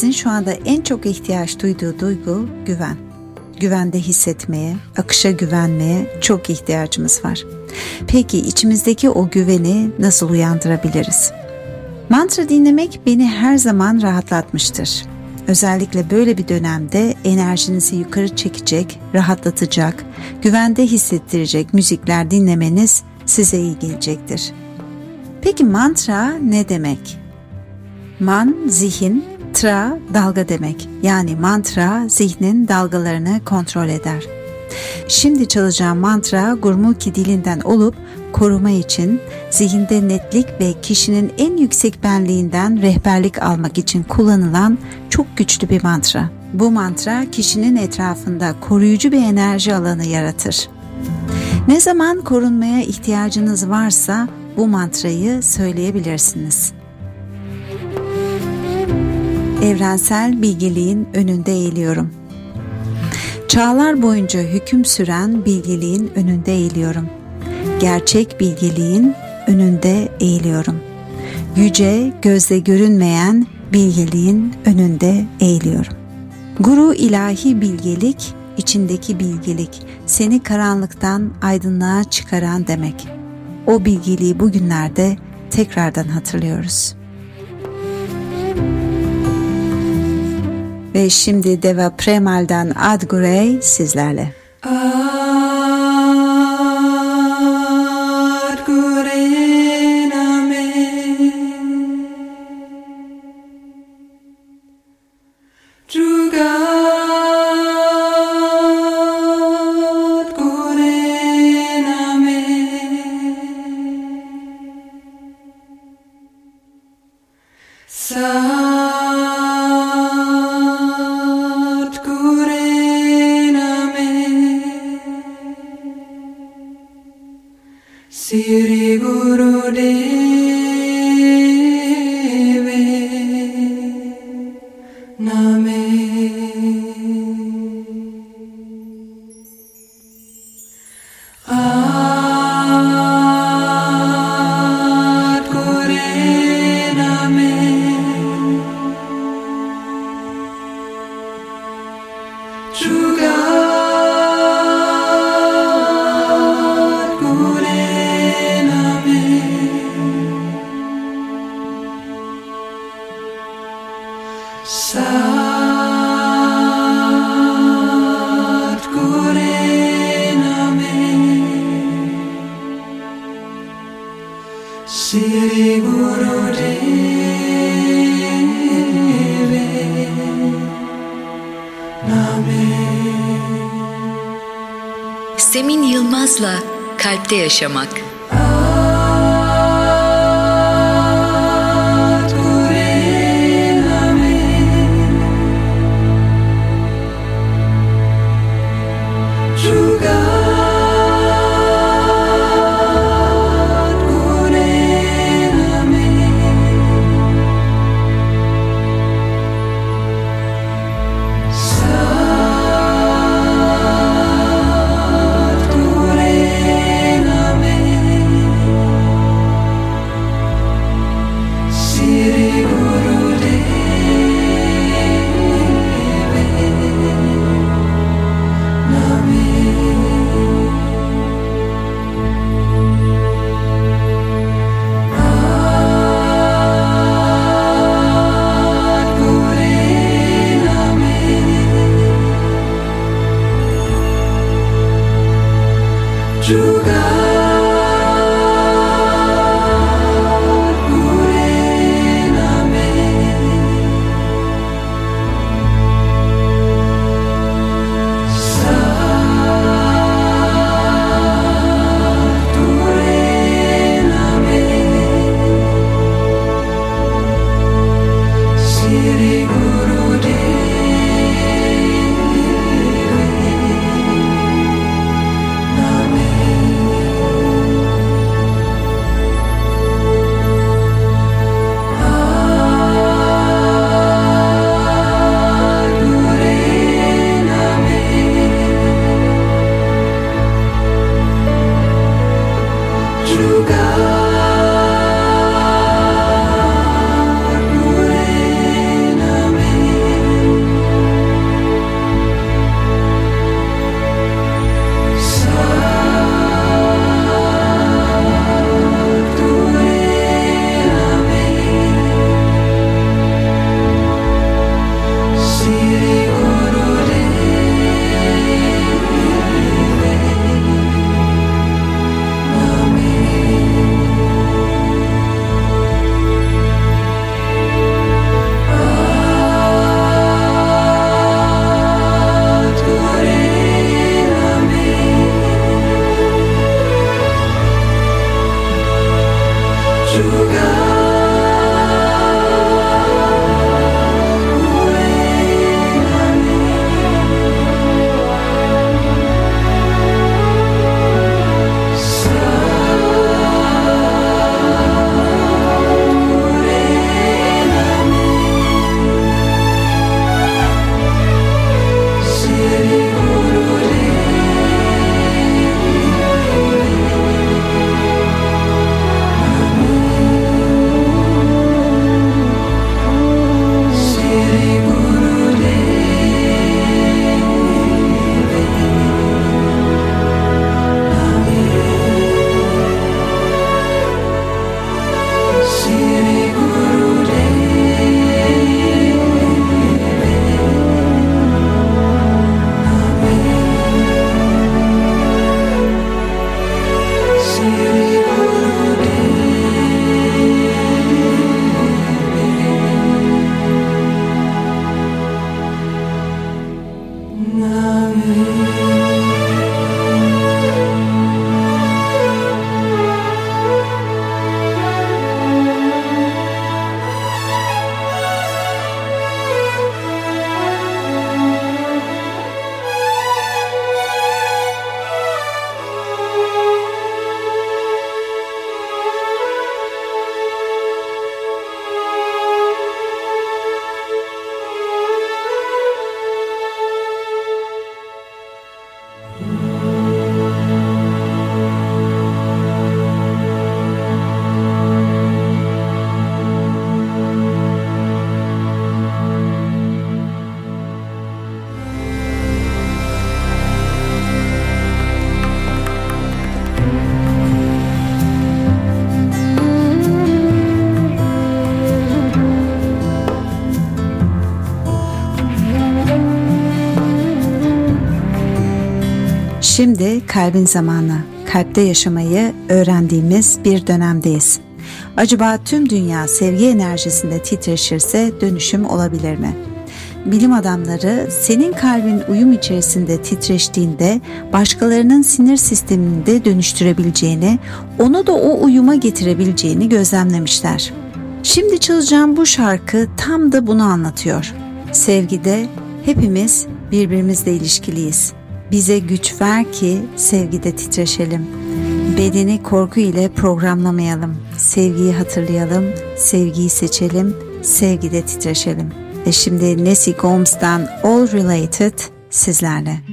Hepimizin şu anda en çok ihtiyaç duyduğu duygu güven. Güvende hissetmeye, akışa güvenmeye çok ihtiyacımız var. Peki içimizdeki o güveni nasıl uyandırabiliriz? Mantra dinlemek beni her zaman rahatlatmıştır. Özellikle böyle bir dönemde enerjinizi yukarı çekecek, rahatlatacak, güvende hissettirecek müzikler dinlemeniz size iyi gelecektir. Peki mantra ne demek? Man zihin, tra dalga demek. Yani mantra zihnin dalgalarını kontrol eder. Şimdi çalacağım mantra Gurmukhi dilinden olup koruma için zihinde netlik ve kişinin en yüksek benliğinden rehberlik almak için kullanılan çok güçlü bir mantra. Bu mantra kişinin etrafında koruyucu bir enerji alanı yaratır. Ne zaman korunmaya ihtiyacınız varsa bu mantrayı söyleyebilirsiniz evrensel bilgeliğin önünde eğiliyorum. Çağlar boyunca hüküm süren bilgeliğin önünde eğiliyorum. Gerçek bilgeliğin önünde eğiliyorum. Yüce, gözle görünmeyen bilgeliğin önünde eğiliyorum. Guru ilahi bilgelik, içindeki bilgelik, seni karanlıktan aydınlığa çıkaran demek. O bilgeliği bugünlerde tekrardan hatırlıyoruz.'' Ve şimdi Deva Premal'dan Ad Gurey sizlerle. Semin Yılmaz'la Kalpte Yaşamak go. Kalbin zamanı, kalpte yaşamayı öğrendiğimiz bir dönemdeyiz. Acaba tüm dünya sevgi enerjisinde titreşirse dönüşüm olabilir mi? Bilim adamları senin kalbin uyum içerisinde titreştiğinde başkalarının sinir sistemini de dönüştürebileceğini, onu da o uyuma getirebileceğini gözlemlemişler. Şimdi çalacağım bu şarkı tam da bunu anlatıyor. Sevgide hepimiz birbirimizle ilişkiliyiz. Bize güç ver ki sevgide titreşelim. Bedeni korku ile programlamayalım. Sevgiyi hatırlayalım, sevgiyi seçelim, sevgide titreşelim. Ve şimdi Nessie Gomes'dan All Related sizlerle.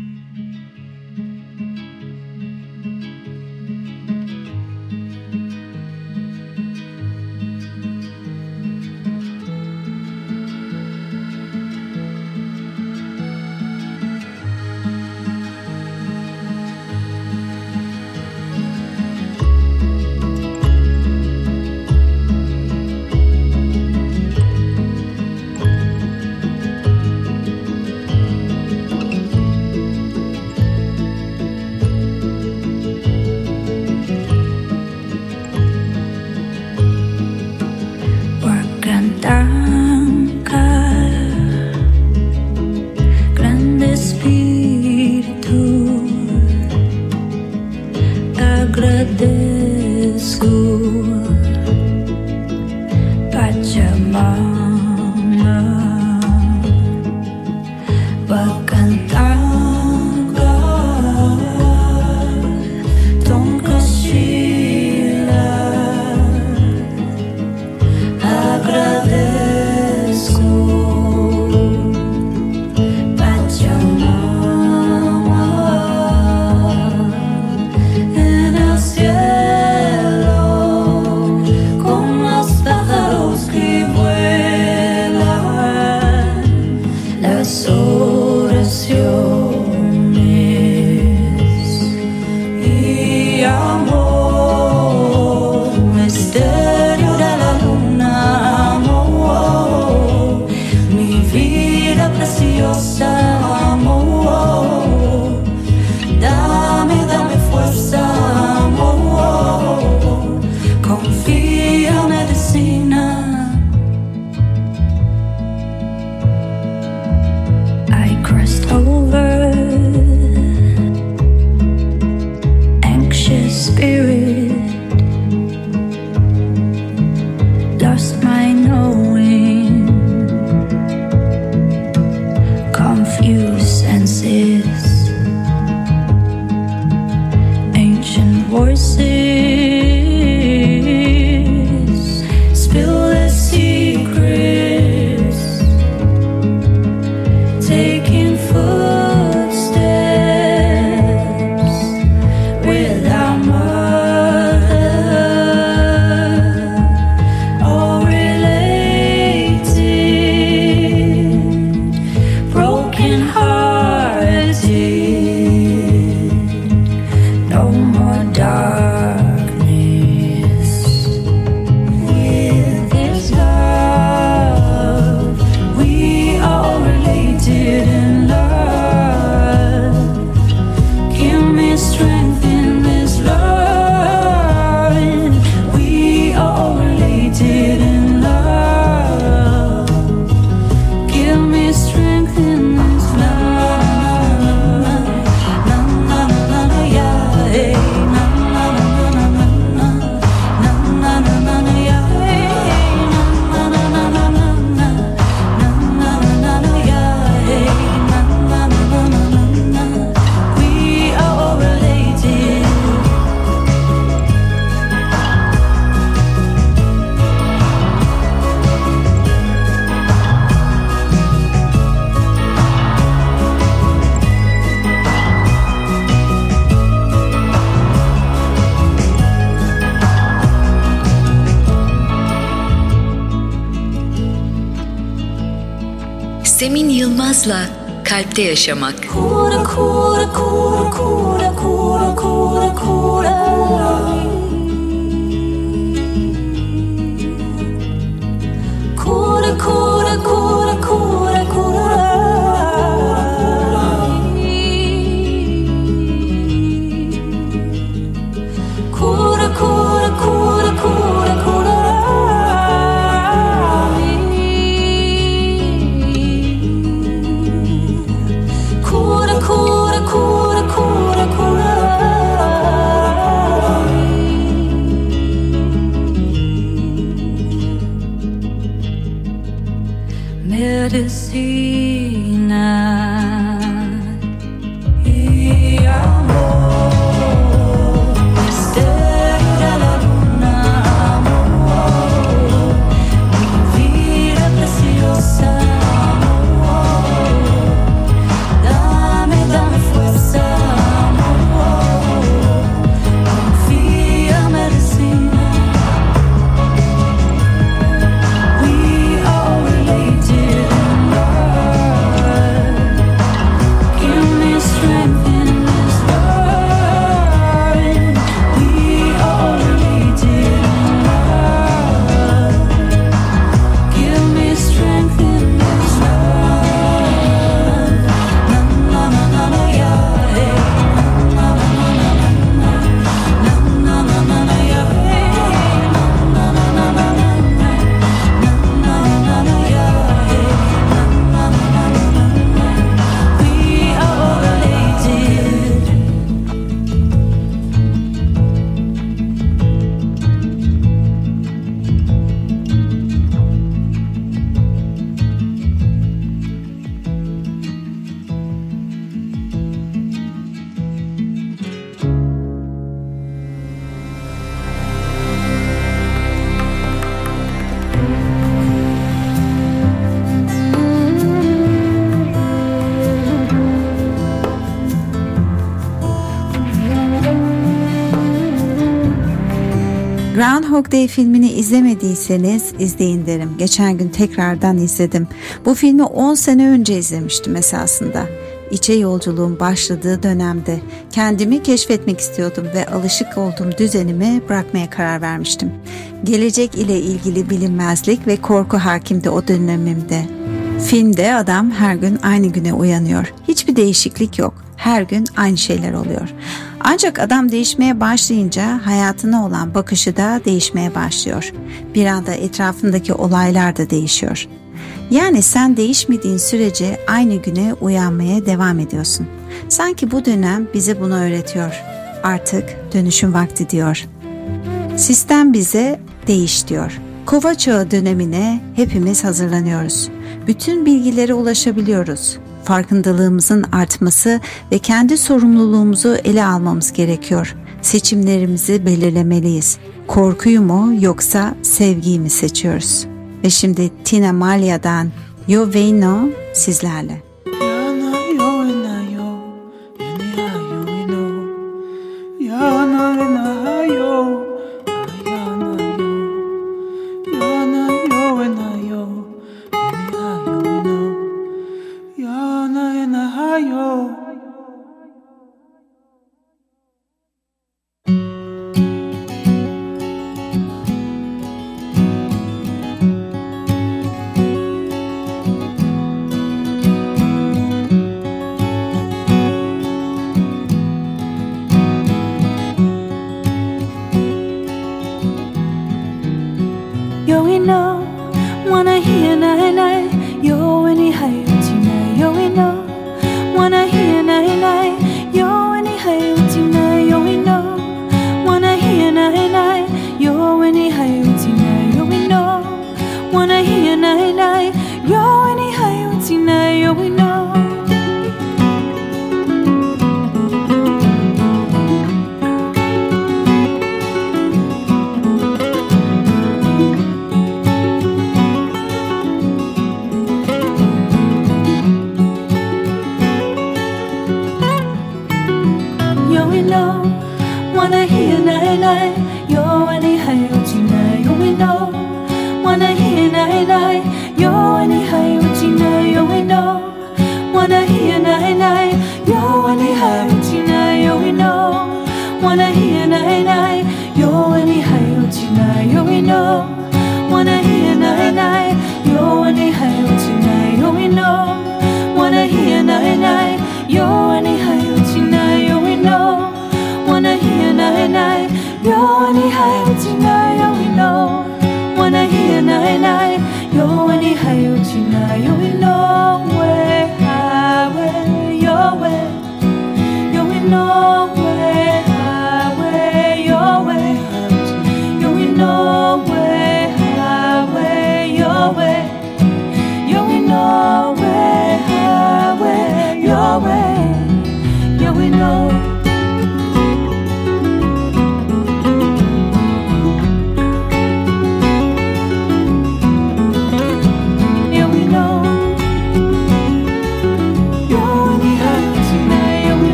Yılmaz'la Kalpte Yaşamak. Kura, kura, kura, kura, kura, kura. Kura, kura, kura, kura, Groundhog Day filmini izlemediyseniz izleyin derim. Geçen gün tekrardan izledim. Bu filmi 10 sene önce izlemiştim esasında. İçe yolculuğun başladığı dönemde kendimi keşfetmek istiyordum ve alışık olduğum düzenimi bırakmaya karar vermiştim. Gelecek ile ilgili bilinmezlik ve korku hakimdi o dönemimde. Filmde adam her gün aynı güne uyanıyor. Hiçbir değişiklik yok. Her gün aynı şeyler oluyor. Ancak adam değişmeye başlayınca hayatına olan bakışı da değişmeye başlıyor. Bir anda etrafındaki olaylar da değişiyor. Yani sen değişmediğin sürece aynı güne uyanmaya devam ediyorsun. Sanki bu dönem bize bunu öğretiyor. Artık dönüşüm vakti diyor. Sistem bize değiş diyor. Kova çağı dönemine hepimiz hazırlanıyoruz. Bütün bilgilere ulaşabiliyoruz farkındalığımızın artması ve kendi sorumluluğumuzu ele almamız gerekiyor. Seçimlerimizi belirlemeliyiz. Korkuyu mu yoksa sevgiyi mi seçiyoruz? Ve şimdi Tina Malia'dan Yo Veino sizlerle.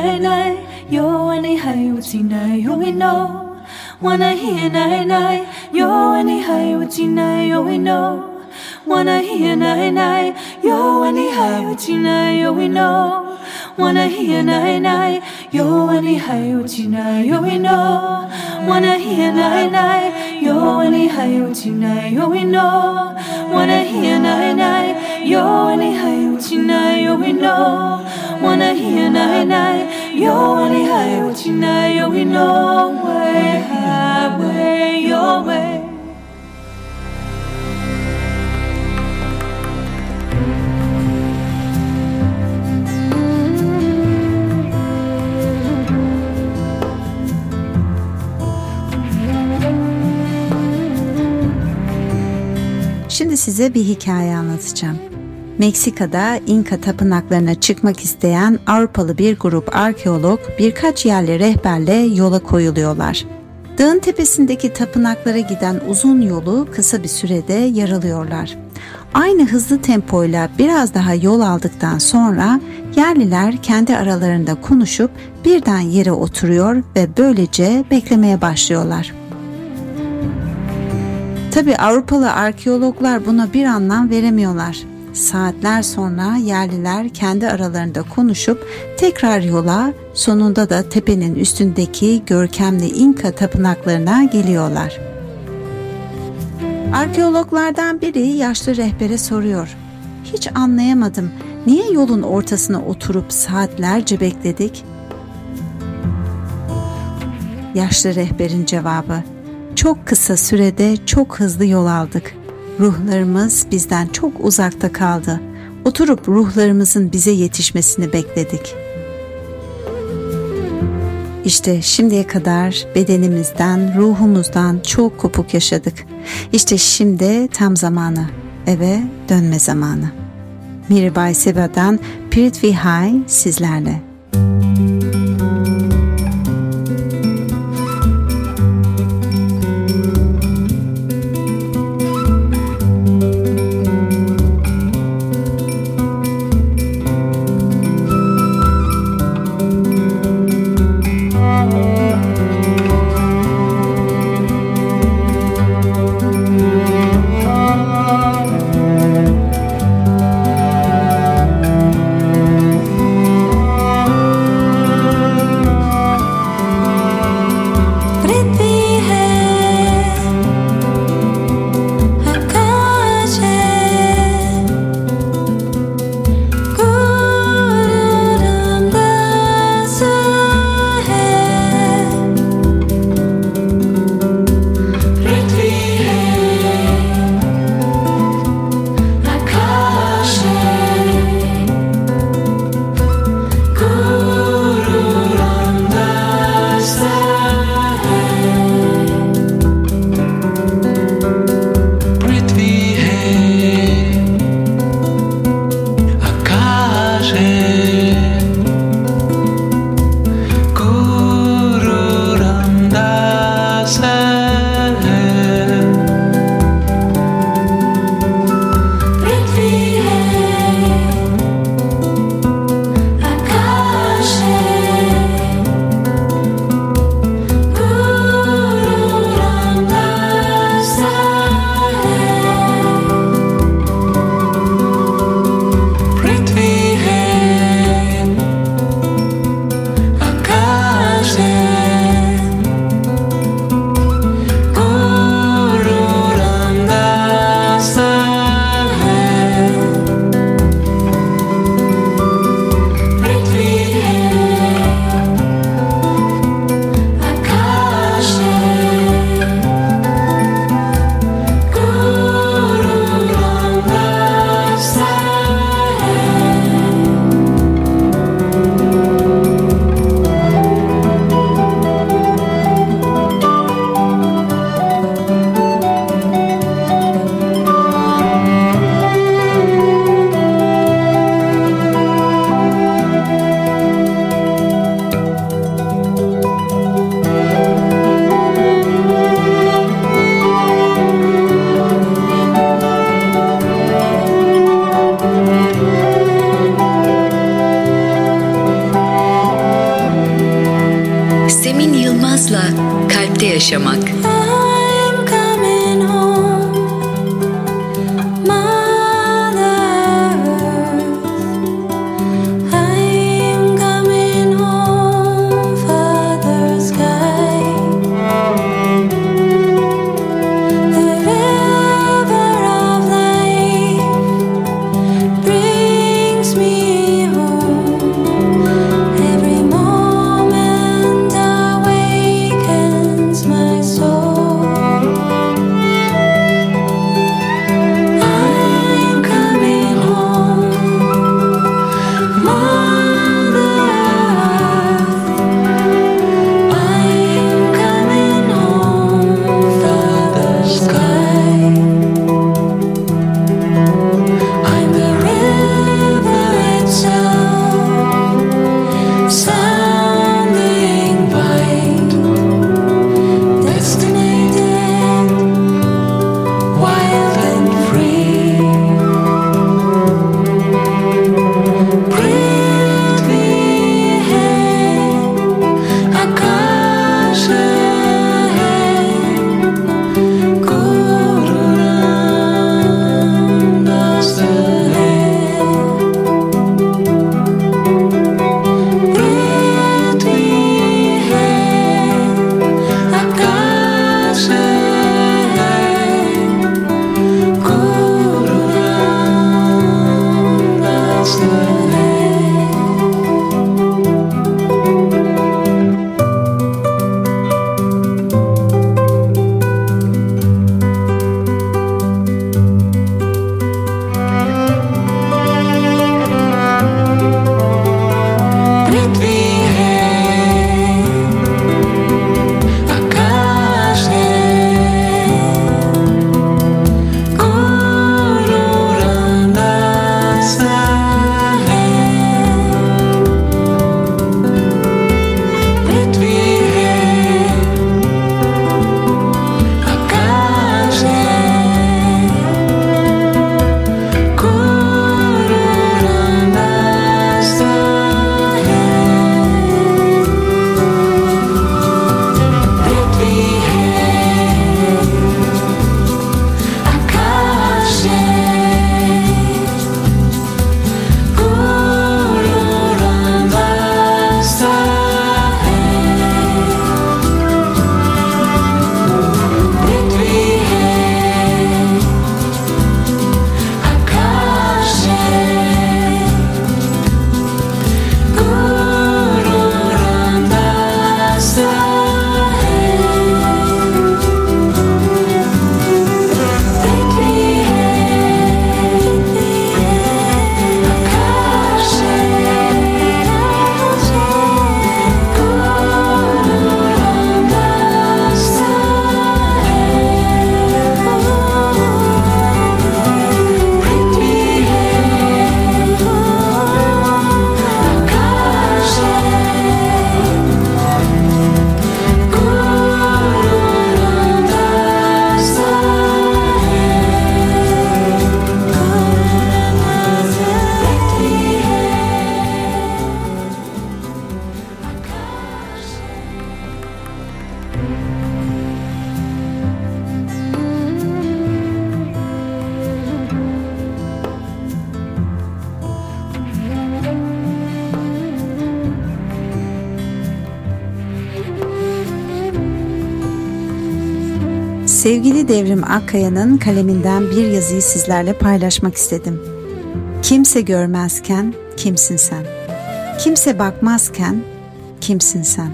Night night. Yo any high with night. Yo we know, wanna hear night night. Yo any high with night. Yo we know, wanna hear night night. Yo any high with night. Yo we know, wanna hear night night. Yo any high with night. Yo we know, wanna hear night night. Yo any high with night. Yo we know, wanna hear night night. Yo any high with night. Yo we know, wanna hear night night. Yo any high with night. Yo we know, way highway your way. Şimdi size bir hikaye anlatacağım. Meksika'da İnka tapınaklarına çıkmak isteyen Avrupalı bir grup arkeolog birkaç yerli rehberle yola koyuluyorlar. Dağın tepesindeki tapınaklara giden uzun yolu kısa bir sürede yaralıyorlar. Aynı hızlı tempoyla biraz daha yol aldıktan sonra yerliler kendi aralarında konuşup birden yere oturuyor ve böylece beklemeye başlıyorlar. Tabi Avrupalı arkeologlar buna bir anlam veremiyorlar. Saatler sonra yerliler kendi aralarında konuşup tekrar yola sonunda da tepenin üstündeki görkemli İnka tapınaklarına geliyorlar. Arkeologlardan biri yaşlı rehbere soruyor. Hiç anlayamadım. Niye yolun ortasına oturup saatlerce bekledik? Yaşlı rehberin cevabı çok kısa sürede çok hızlı yol aldık. Ruhlarımız bizden çok uzakta kaldı. Oturup ruhlarımızın bize yetişmesini bekledik. İşte şimdiye kadar bedenimizden, ruhumuzdan çok kopuk yaşadık. İşte şimdi tam zamanı, eve dönme zamanı. Mirabai Seva'dan Prithvi High sizlerle. Akkaya'nın kaleminden bir yazıyı sizlerle paylaşmak istedim. Kimse görmezken kimsin sen? Kimse bakmazken kimsin sen?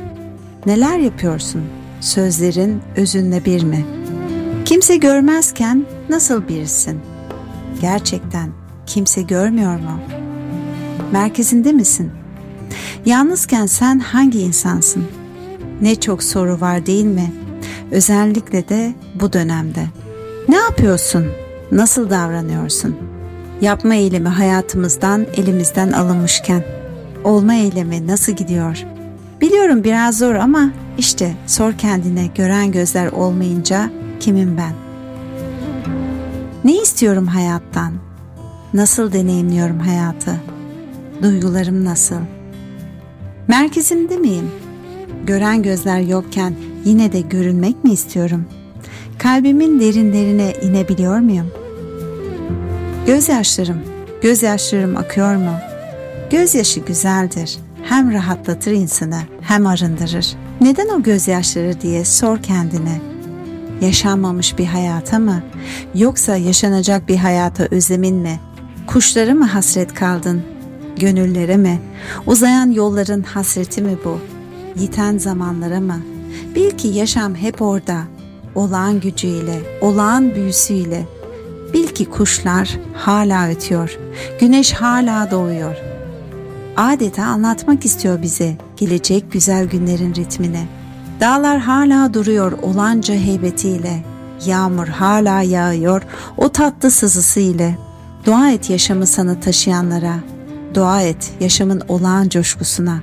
Neler yapıyorsun? Sözlerin özünle bir mi? Kimse görmezken nasıl birisin? Gerçekten kimse görmüyor mu? Merkezinde misin? Yalnızken sen hangi insansın? Ne çok soru var değil mi?'' Özellikle de bu dönemde. Ne yapıyorsun? Nasıl davranıyorsun? Yapma eylemi hayatımızdan, elimizden alınmışken olma eylemi nasıl gidiyor? Biliyorum biraz zor ama işte sor kendine gören gözler olmayınca kimim ben? Ne istiyorum hayattan? Nasıl deneyimliyorum hayatı? Duygularım nasıl? Merkezimde miyim? Gören gözler yokken yine de görünmek mi istiyorum? Kalbimin derinlerine inebiliyor muyum? Gözyaşlarım, gözyaşlarım akıyor mu? Gözyaşı güzeldir. Hem rahatlatır insanı hem arındırır. Neden o gözyaşları diye sor kendine. Yaşanmamış bir hayata mı? Yoksa yaşanacak bir hayata özlemin mi? Kuşlara mı hasret kaldın? Gönüllere mi? Uzayan yolların hasreti mi bu? Yiten zamanlara mı? Bil ki yaşam hep orada. Olağan gücüyle, olağan büyüsüyle. Bil ki kuşlar hala ötüyor. Güneş hala doğuyor. Adeta anlatmak istiyor bize gelecek güzel günlerin ritmini. Dağlar hala duruyor olanca heybetiyle. Yağmur hala yağıyor o tatlı sızısı ile. Dua et yaşamı sana taşıyanlara. Dua et yaşamın olağan coşkusuna.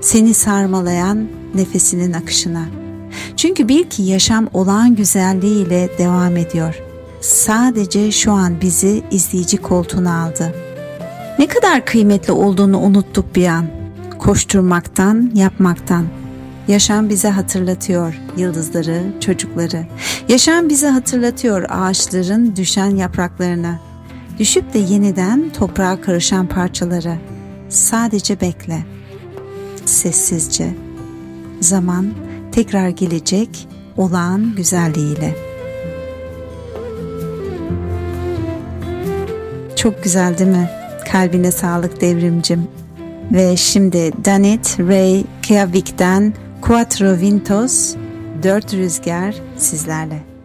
Seni sarmalayan nefesinin akışına. Çünkü bil ki yaşam olağan güzelliğiyle devam ediyor. Sadece şu an bizi izleyici koltuğuna aldı. Ne kadar kıymetli olduğunu unuttuk bir an. Koşturmaktan, yapmaktan. Yaşam bize hatırlatıyor yıldızları, çocukları. Yaşam bize hatırlatıyor ağaçların düşen yapraklarını. Düşüp de yeniden toprağa karışan parçaları. Sadece bekle. Sessizce. Zaman tekrar gelecek olağan güzelliğiyle. Çok güzel değil mi? Kalbine sağlık devrimcim. Ve şimdi Danet Ray Keavik'ten Quattro Vintos, Dört Rüzgar sizlerle.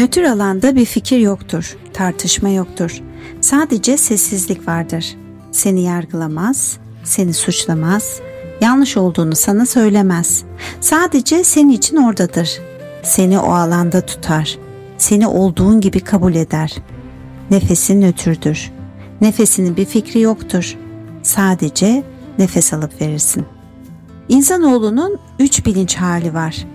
Nötr alanda bir fikir yoktur, tartışma yoktur. Sadece sessizlik vardır. Seni yargılamaz, seni suçlamaz, yanlış olduğunu sana söylemez. Sadece senin için oradadır. Seni o alanda tutar. Seni olduğun gibi kabul eder. Nefesin nötrdür. Nefesinin bir fikri yoktur. Sadece nefes alıp verirsin. İnsanoğlunun üç bilinç hali var.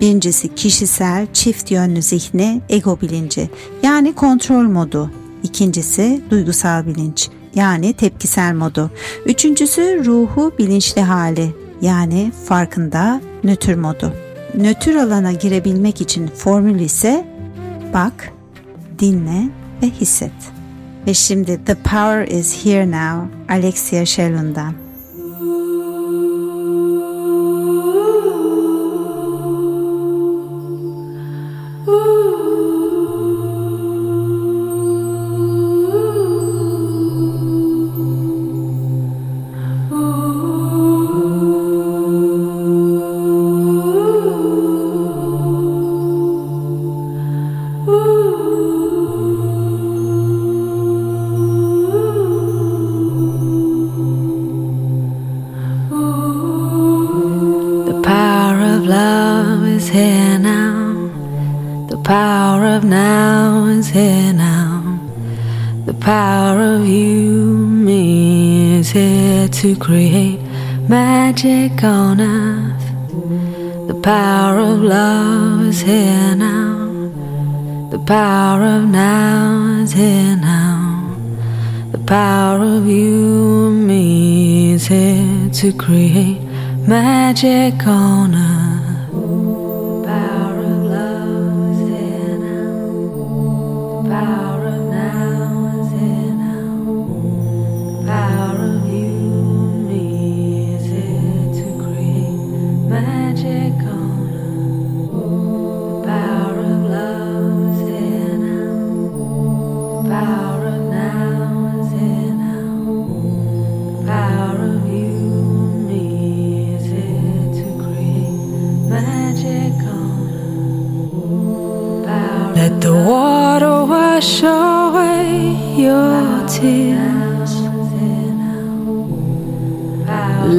Birincisi kişisel, çift yönlü zihni, ego bilinci yani kontrol modu. İkincisi duygusal bilinç yani tepkisel modu. Üçüncüsü ruhu bilinçli hali yani farkında nötr modu. Nötr alana girebilmek için formül ise bak, dinle ve hisset. Ve şimdi The Power is Here Now Alexia Shellun'dan. Is here now. The power of now is here now. The power of you and me is here to create magic on earth.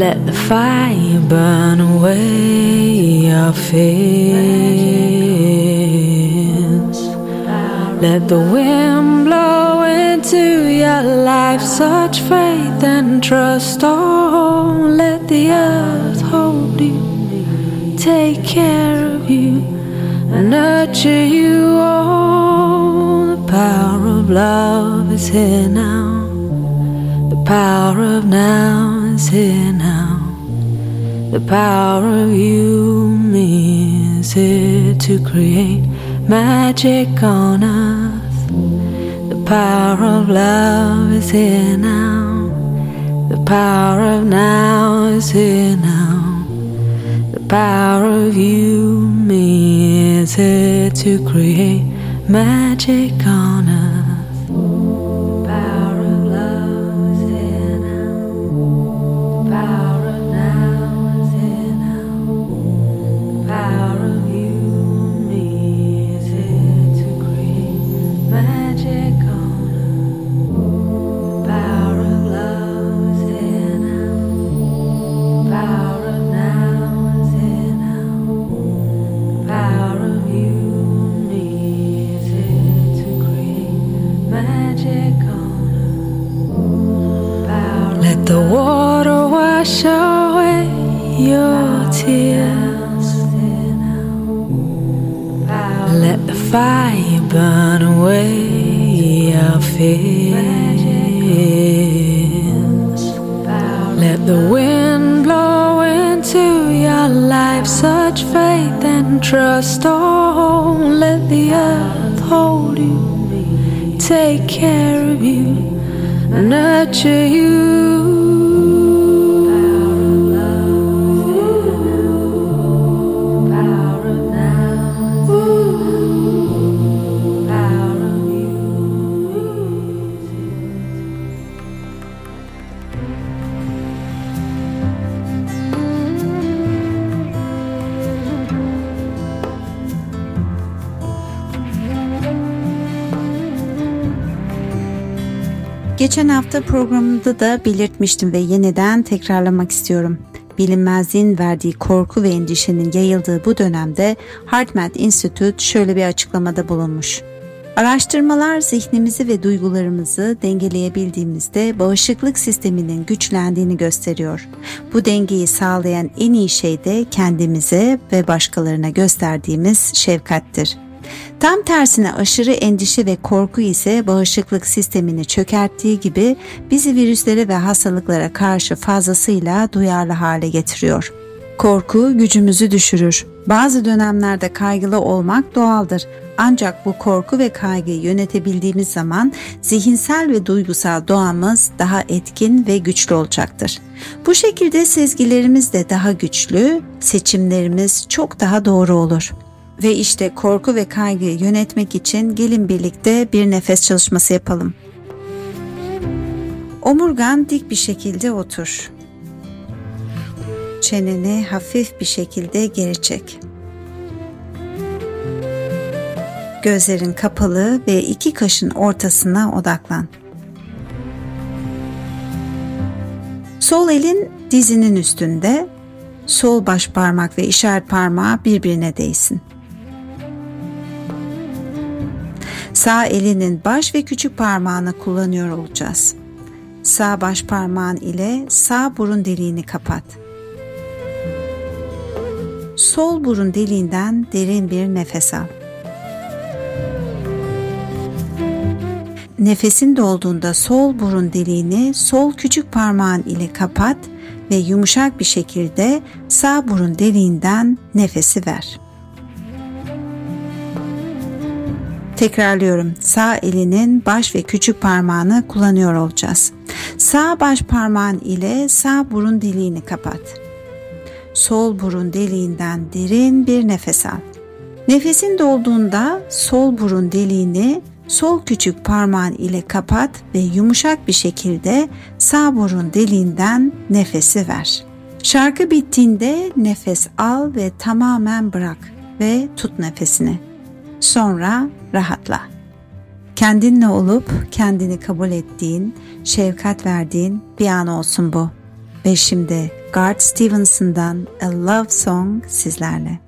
Let the fire burn away your fears. Let the wind blow into your life such faith and trust. Oh, let the earth hold you, take care of you, and nurture you. Oh, power of love is here now. The power of now is here now. The power of you, me, is here to create magic on earth. The power of love is here now. The power of now is here now. The power of you, me, is here to create magic on Geçen hafta programında da belirtmiştim ve yeniden tekrarlamak istiyorum. Bilinmezliğin verdiği korku ve endişenin yayıldığı bu dönemde HeartMath Institute şöyle bir açıklamada bulunmuş. Araştırmalar zihnimizi ve duygularımızı dengeleyebildiğimizde bağışıklık sisteminin güçlendiğini gösteriyor. Bu dengeyi sağlayan en iyi şey de kendimize ve başkalarına gösterdiğimiz şefkattir. Tam tersine aşırı endişe ve korku ise bağışıklık sistemini çökerttiği gibi bizi virüslere ve hastalıklara karşı fazlasıyla duyarlı hale getiriyor. Korku gücümüzü düşürür. Bazı dönemlerde kaygılı olmak doğaldır. Ancak bu korku ve kaygıyı yönetebildiğimiz zaman zihinsel ve duygusal doğamız daha etkin ve güçlü olacaktır. Bu şekilde sezgilerimiz de daha güçlü, seçimlerimiz çok daha doğru olur. Ve işte korku ve kaygıyı yönetmek için gelin birlikte bir nefes çalışması yapalım. Omurgan dik bir şekilde otur. Çeneni hafif bir şekilde geri çek. Gözlerin kapalı ve iki kaşın ortasına odaklan. Sol elin dizinin üstünde, sol baş parmak ve işaret parmağı birbirine değsin. Sağ elinin baş ve küçük parmağını kullanıyor olacağız. Sağ baş parmağın ile sağ burun deliğini kapat. Sol burun deliğinden derin bir nefes al. Nefesin dolduğunda sol burun deliğini sol küçük parmağın ile kapat ve yumuşak bir şekilde sağ burun deliğinden nefesi ver. Tekrarlıyorum. Sağ elinin baş ve küçük parmağını kullanıyor olacağız. Sağ baş parmağın ile sağ burun deliğini kapat. Sol burun deliğinden derin bir nefes al. Nefesin dolduğunda sol burun deliğini sol küçük parmağın ile kapat ve yumuşak bir şekilde sağ burun deliğinden nefesi ver. Şarkı bittiğinde nefes al ve tamamen bırak ve tut nefesini. Sonra rahatla. Kendinle olup kendini kabul ettiğin, şefkat verdiğin bir an olsun bu. Ve şimdi Garth Stevenson'dan A Love Song sizlerle.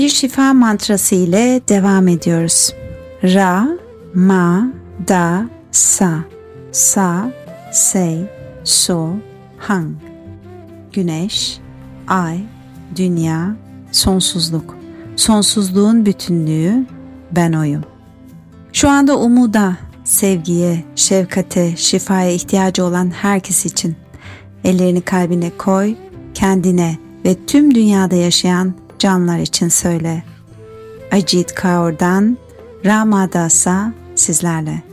Bir şifa mantrası ile devam ediyoruz. Ra, ma, da, sa, sa, sei, so, hang. Güneş, ay, dünya, sonsuzluk. Sonsuzluğun bütünlüğü ben oyum. Şu anda umuda, sevgiye, şefkate, şifaya ihtiyacı olan herkes için ellerini kalbine koy, kendine ve tüm dünyada yaşayan canlar için söyle. Ajit Kaur'dan Ramadasa sizlerle.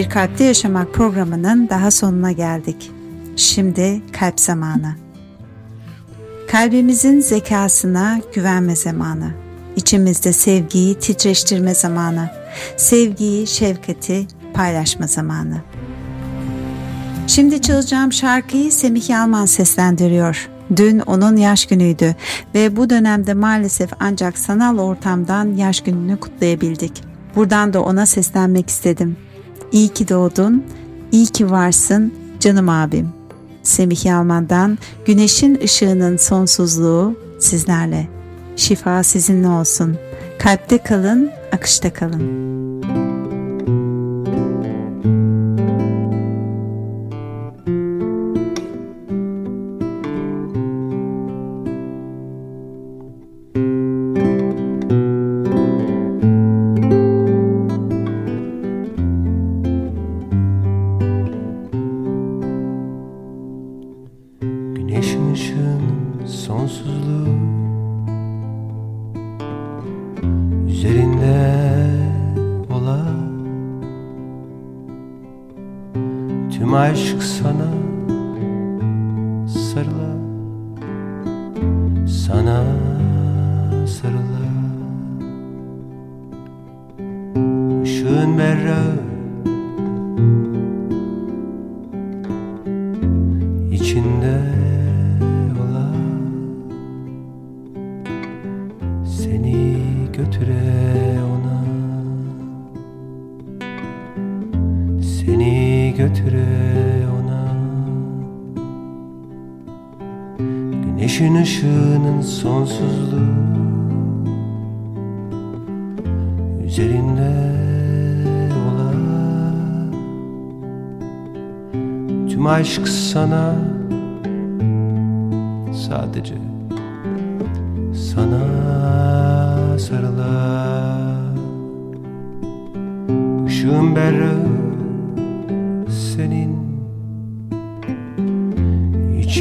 Bir Kalpte Yaşamak programının daha sonuna geldik. Şimdi kalp zamanı. Kalbimizin zekasına güvenme zamanı. İçimizde sevgiyi titreştirme zamanı. Sevgiyi, şefkati paylaşma zamanı. Şimdi çalacağım şarkıyı Semih Yalman seslendiriyor. Dün onun yaş günüydü ve bu dönemde maalesef ancak sanal ortamdan yaş gününü kutlayabildik. Buradan da ona seslenmek istedim. İyi ki doğdun, iyi ki varsın canım abim. Semih Yalman'dan Güneşin ışığının sonsuzluğu sizlerle. Şifa sizinle olsun. Kalpte kalın, akışta kalın.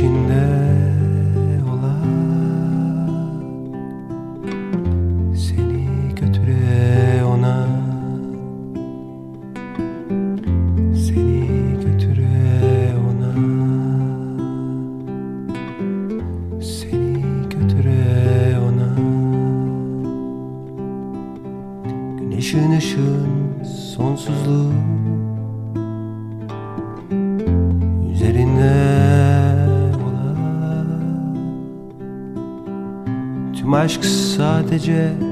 Içinde sadece